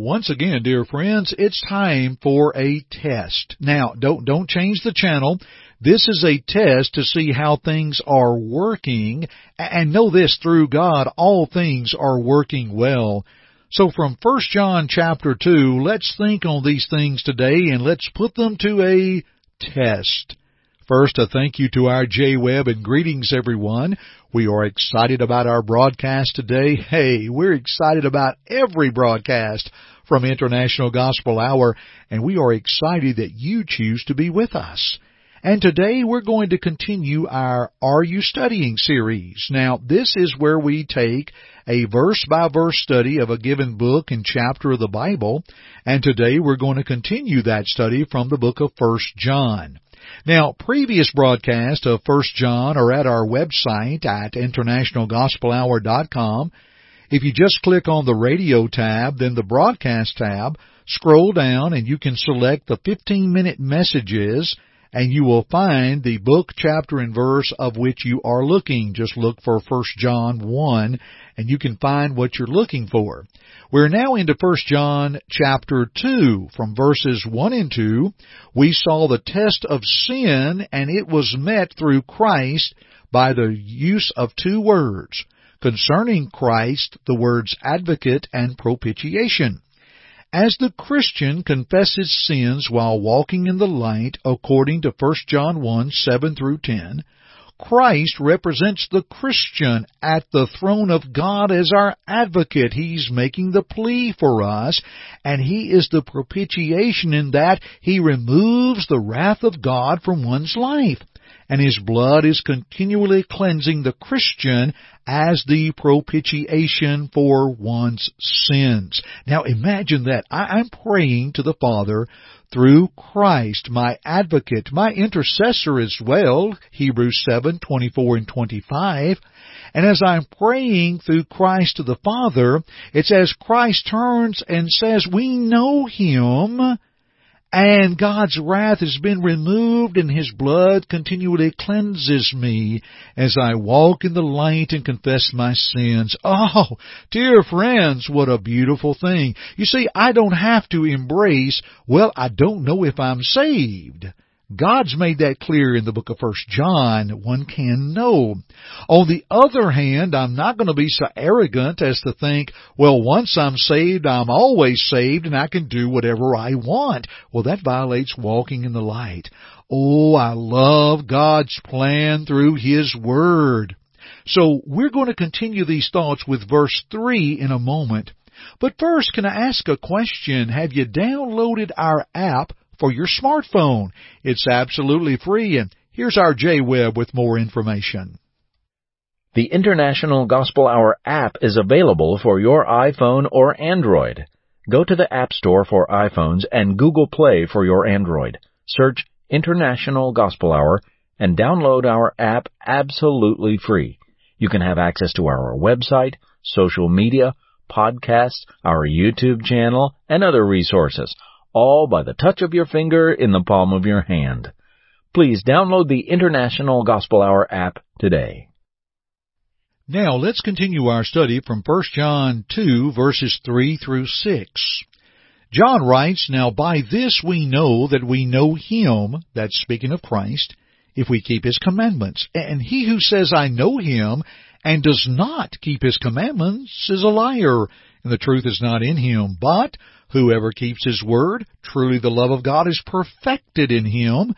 Once again, dear friends, it's time for a test. Now, don't, don't change the channel. This is a test to see how things are working, and know this, through God, all things are working well. So from 1 John chapter 2, let's think on these things today and let's put them to a test. First, a thank you to our Jay Webb and greetings everyone. We are excited about our broadcast today. Hey, we're excited about every broadcast from International Gospel Hour and we are excited that you choose to be with us. And today we're going to continue our Are You Studying series. Now, this is where we take a verse by verse study of a given book and chapter of the Bible, and today we're going to continue that study from the book of 1 John. Now, previous broadcasts of 1 John are at our website at internationalgospelhour.com. If you just click on the radio tab, then the broadcast tab, scroll down and you can select the 15 minute messages and you will find the book, chapter, and verse of which you are looking. Just look for 1 John 1 and you can find what you're looking for. We're now into 1 John chapter 2. From verses 1 and 2, we saw the test of sin and it was met through Christ by the use of two words. Concerning Christ, the words advocate and propitiation. As the Christian confesses sins while walking in the light according to 1 John 1, 7 through 10, Christ represents the Christian at the throne of God as our advocate. He's making the plea for us, and He is the propitiation in that He removes the wrath of God from one's life and his blood is continually cleansing the Christian as the propitiation for one's sins. Now imagine that. I, am praying to the Father through Christ, my advocate, my intercessor as well, Hebrews 7, 24 and 25. And as I'm praying through Christ to the Father, it's as Christ turns and says, we know Him, and God's wrath has been removed and His blood continually cleanses me as I walk in the light and confess my sins. Oh, dear friends, what a beautiful thing. You see, I don't have to embrace, well, I don't know if I'm saved. God's made that clear in the book of First John. One can know. On the other hand, I'm not going to be so arrogant as to think, well, once I'm saved, I'm always saved and I can do whatever I want. Well, that violates walking in the light. Oh, I love God's plan through His Word. So we're going to continue these thoughts with verse 3 in a moment. But first, can I ask a question? Have you downloaded our app for your smartphone. It's absolutely free and here's our Jay Webb with more information. The International Gospel Hour app is available for your iPhone or Android. Go to the App Store for iPhones and Google Play for your Android. Search International Gospel Hour and download our app absolutely free. You can have access to our website, social media, podcasts, our YouTube channel, and other resources all by the touch of your finger in the palm of your hand. Please download the International Gospel Hour app today. Now let's continue our study from 1 John 2 verses 3 through 6. John writes, Now by this we know that we know Him, that's speaking of Christ, if we keep His commandments. And he who says, I know Him, and does not keep His commandments is a liar, and the truth is not in him. But whoever keeps his word, truly the love of God is perfected in him.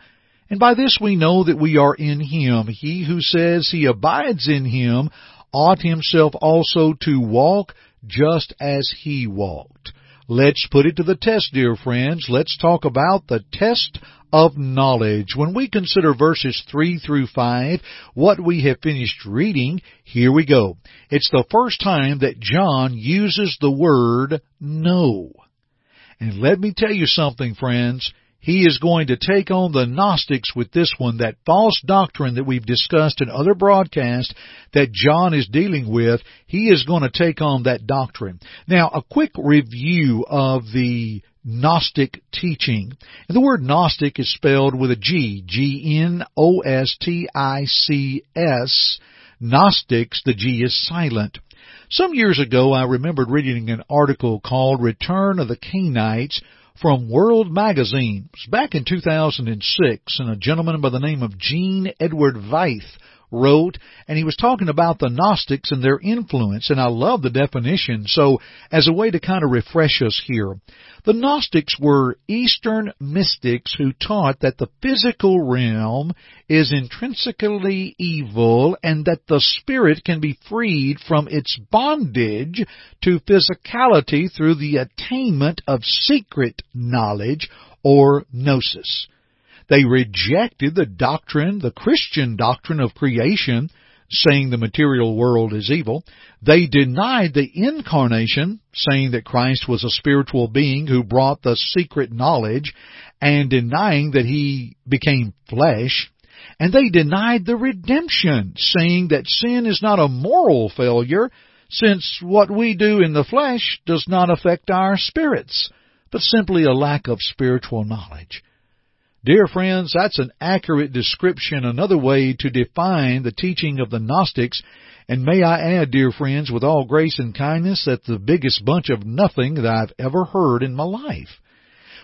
And by this we know that we are in him. He who says he abides in him ought himself also to walk just as he walked. Let's put it to the test, dear friends. Let's talk about the test of knowledge. When we consider verses 3 through 5, what we have finished reading, here we go. It's the first time that John uses the word know. And let me tell you something, friends. He is going to take on the Gnostics with this one, that false doctrine that we've discussed in other broadcasts that John is dealing with. He is going to take on that doctrine. Now, a quick review of the Gnostic teaching. And the word Gnostic is spelled with a G, G-N-O-S-T-I-C-S. Gnostics, the G is silent. Some years ago, I remembered reading an article called Return of the Cainites from World Magazine. It was back in 2006, and a gentleman by the name of Gene Edward Veith wrote, and he was talking about the Gnostics and their influence, and I love the definition. So, as a way to kind of refresh us here, the Gnostics were Eastern mystics who taught that the physical realm is intrinsically evil and that the spirit can be freed from its bondage to physicality through the attainment of secret knowledge or gnosis. They rejected the doctrine, the Christian doctrine of creation, saying the material world is evil. They denied the incarnation, saying that Christ was a spiritual being who brought the secret knowledge, and denying that he became flesh. And they denied the redemption, saying that sin is not a moral failure, since what we do in the flesh does not affect our spirits, but simply a lack of spiritual knowledge. Dear friends, that's an accurate description, another way to define the teaching of the Gnostics. And may I add, dear friends, with all grace and kindness, that the biggest bunch of nothing that I've ever heard in my life.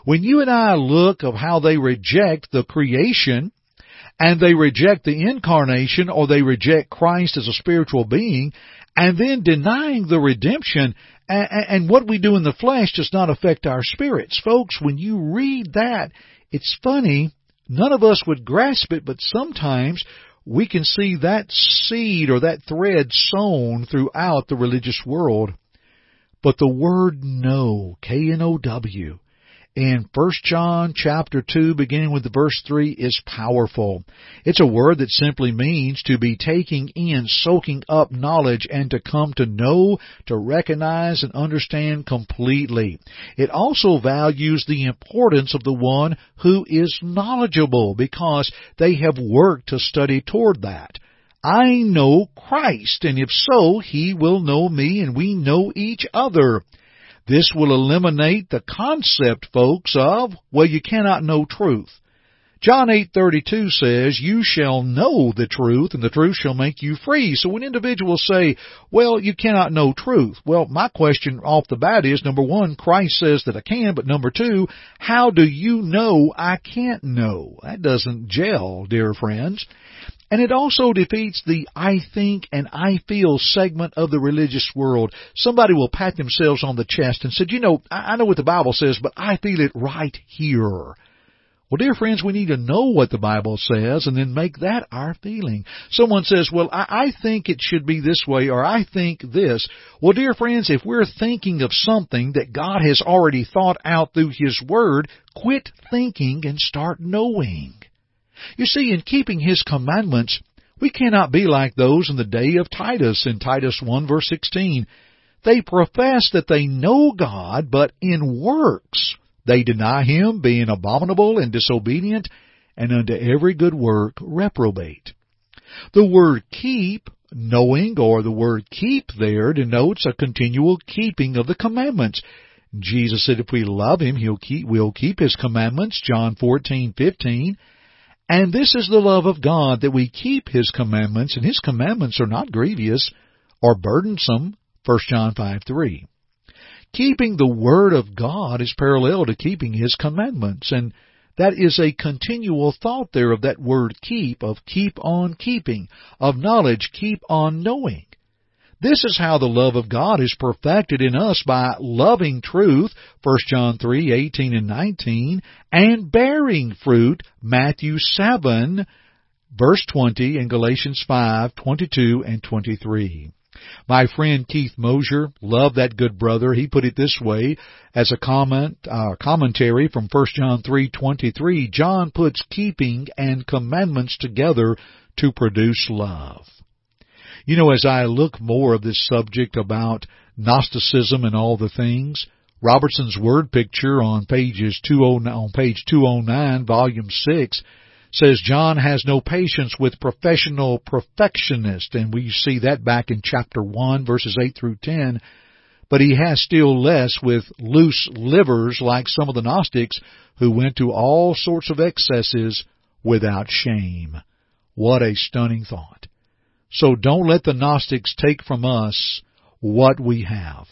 When you and I look of how they reject the creation, and they reject the incarnation, or they reject Christ as a spiritual being, and then denying the redemption, and, what we do in the flesh does not affect our spirits. Folks, when you read that, it's funny, none of us would grasp it, but sometimes we can see that seed or that thread sown throughout the religious world. But the word know, K-N-O-W, in 1 John chapter 2 beginning with verse 3 is powerful. It's a word that simply means to be taking in, soaking up knowledge and to come to know, to recognize and understand completely. It also values the importance of the one who is knowledgeable because they have worked to study toward that. I know Christ, and if so, He will know me, and we know each other. This will eliminate the concept, folks, of, well, you cannot know truth. John 8:32 says, "You shall know the truth, and the truth shall make you free." So when individuals say, "Well, you cannot know truth," well, my question off the bat is: number one, Christ says that I can, but number two, how do you know I can't know? That doesn't gel, dear friends. And it also defeats the I think and I feel segment of the religious world. Somebody will pat themselves on the chest and said, you know, I know what the Bible says, but I feel it right here. Well, dear friends, we need to know what the Bible says and then make that our feeling. Someone says, well, I, I think it should be this way or I think this. Well, dear friends, if we're thinking of something that God has already thought out through His Word, quit thinking and start knowing. You see, in keeping His commandments, we cannot be like those in the day of Titus in Titus 1 verse 16. They profess that they know God, but in works they deny Him, being abominable and disobedient, and unto every good work reprobate. The word keep, knowing, or the word keep there denotes a continual keeping of the commandments. Jesus said if we love Him, He'll keep, we'll keep His commandments, John 14:15. And this is the love of God, that we keep His commandments, and His commandments are not grievous or burdensome, 1 John 5 3. Keeping the Word of God is parallel to keeping His commandments, and that is a continual thought there of that word keep, of keep on keeping, of knowledge, keep on knowing. This is how the love of God is perfected in us by loving truth, 1 John 3:18 and 19, and bearing fruit, Matthew 7 verse 20 and Galatians 5:22 and 23. My friend Keith Mosier loved that good brother. He put it this way as a comment, uh, commentary from 1 John 3:23. John puts keeping and commandments together to produce love. You know, as I look more of this subject about Gnosticism and all the things, Robertson's word picture on pages 20, on page 209, volume 6, says John has no patience with professional perfectionists, and we see that back in chapter 1, verses 8 through 10. But he has still less with loose livers like some of the Gnostics who went to all sorts of excesses without shame. What a stunning thought. So don't let the Gnostics take from us what we have.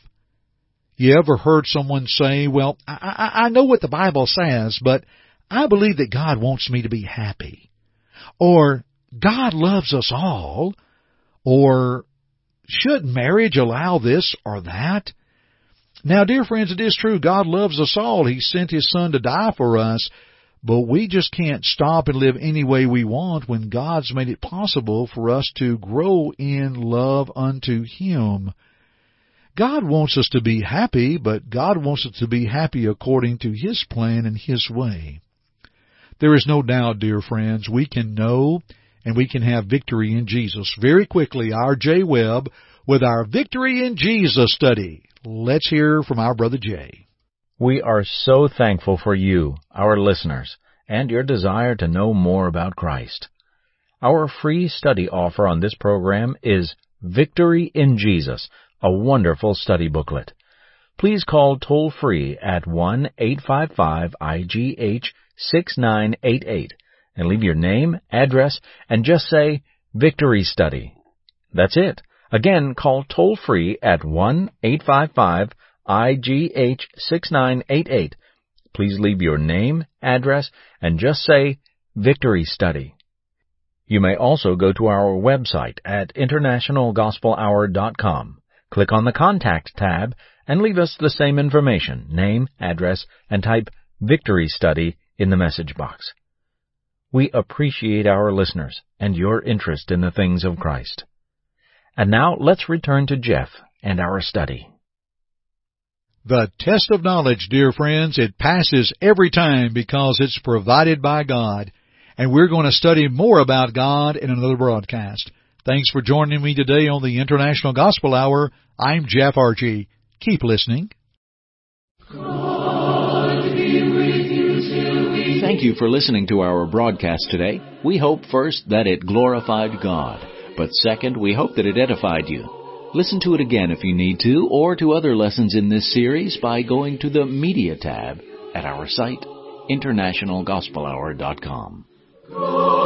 You ever heard someone say, well, I, I, I know what the Bible says, but I believe that God wants me to be happy. Or, God loves us all. Or, should marriage allow this or that? Now, dear friends, it is true. God loves us all. He sent His Son to die for us. But we just can't stop and live any way we want when God's made it possible for us to grow in love unto Him. God wants us to be happy, but God wants us to be happy according to His plan and His way. There is no doubt, dear friends, we can know and we can have victory in Jesus. Very quickly, our Jay Webb with our Victory in Jesus study. Let's hear from our brother Jay. We are so thankful for you, our listeners, and your desire to know more about Christ. Our free study offer on this program is Victory in Jesus, a wonderful study booklet. Please call toll free at 1-855-IGH 6988 and leave your name, address, and just say Victory Study. That's it. Again, call toll free at 1-855-IGH 6988. Please leave your name, address, and just say Victory Study. You may also go to our website at internationalgospelhour.com. Click on the Contact tab and leave us the same information, name, address, and type Victory Study in the message box. We appreciate our listeners and your interest in the things of Christ. And now let's return to Jeff and our study. The test of knowledge, dear friends, it passes every time because it's provided by God. And we're going to study more about God in another broadcast. Thanks for joining me today on the International Gospel Hour. I'm Jeff Archie. Keep listening. Thank you for listening to our broadcast today. We hope first that it glorified God, but second, we hope that it edified you. Listen to it again if you need to, or to other lessons in this series by going to the Media tab at our site, internationalgospelhour.com.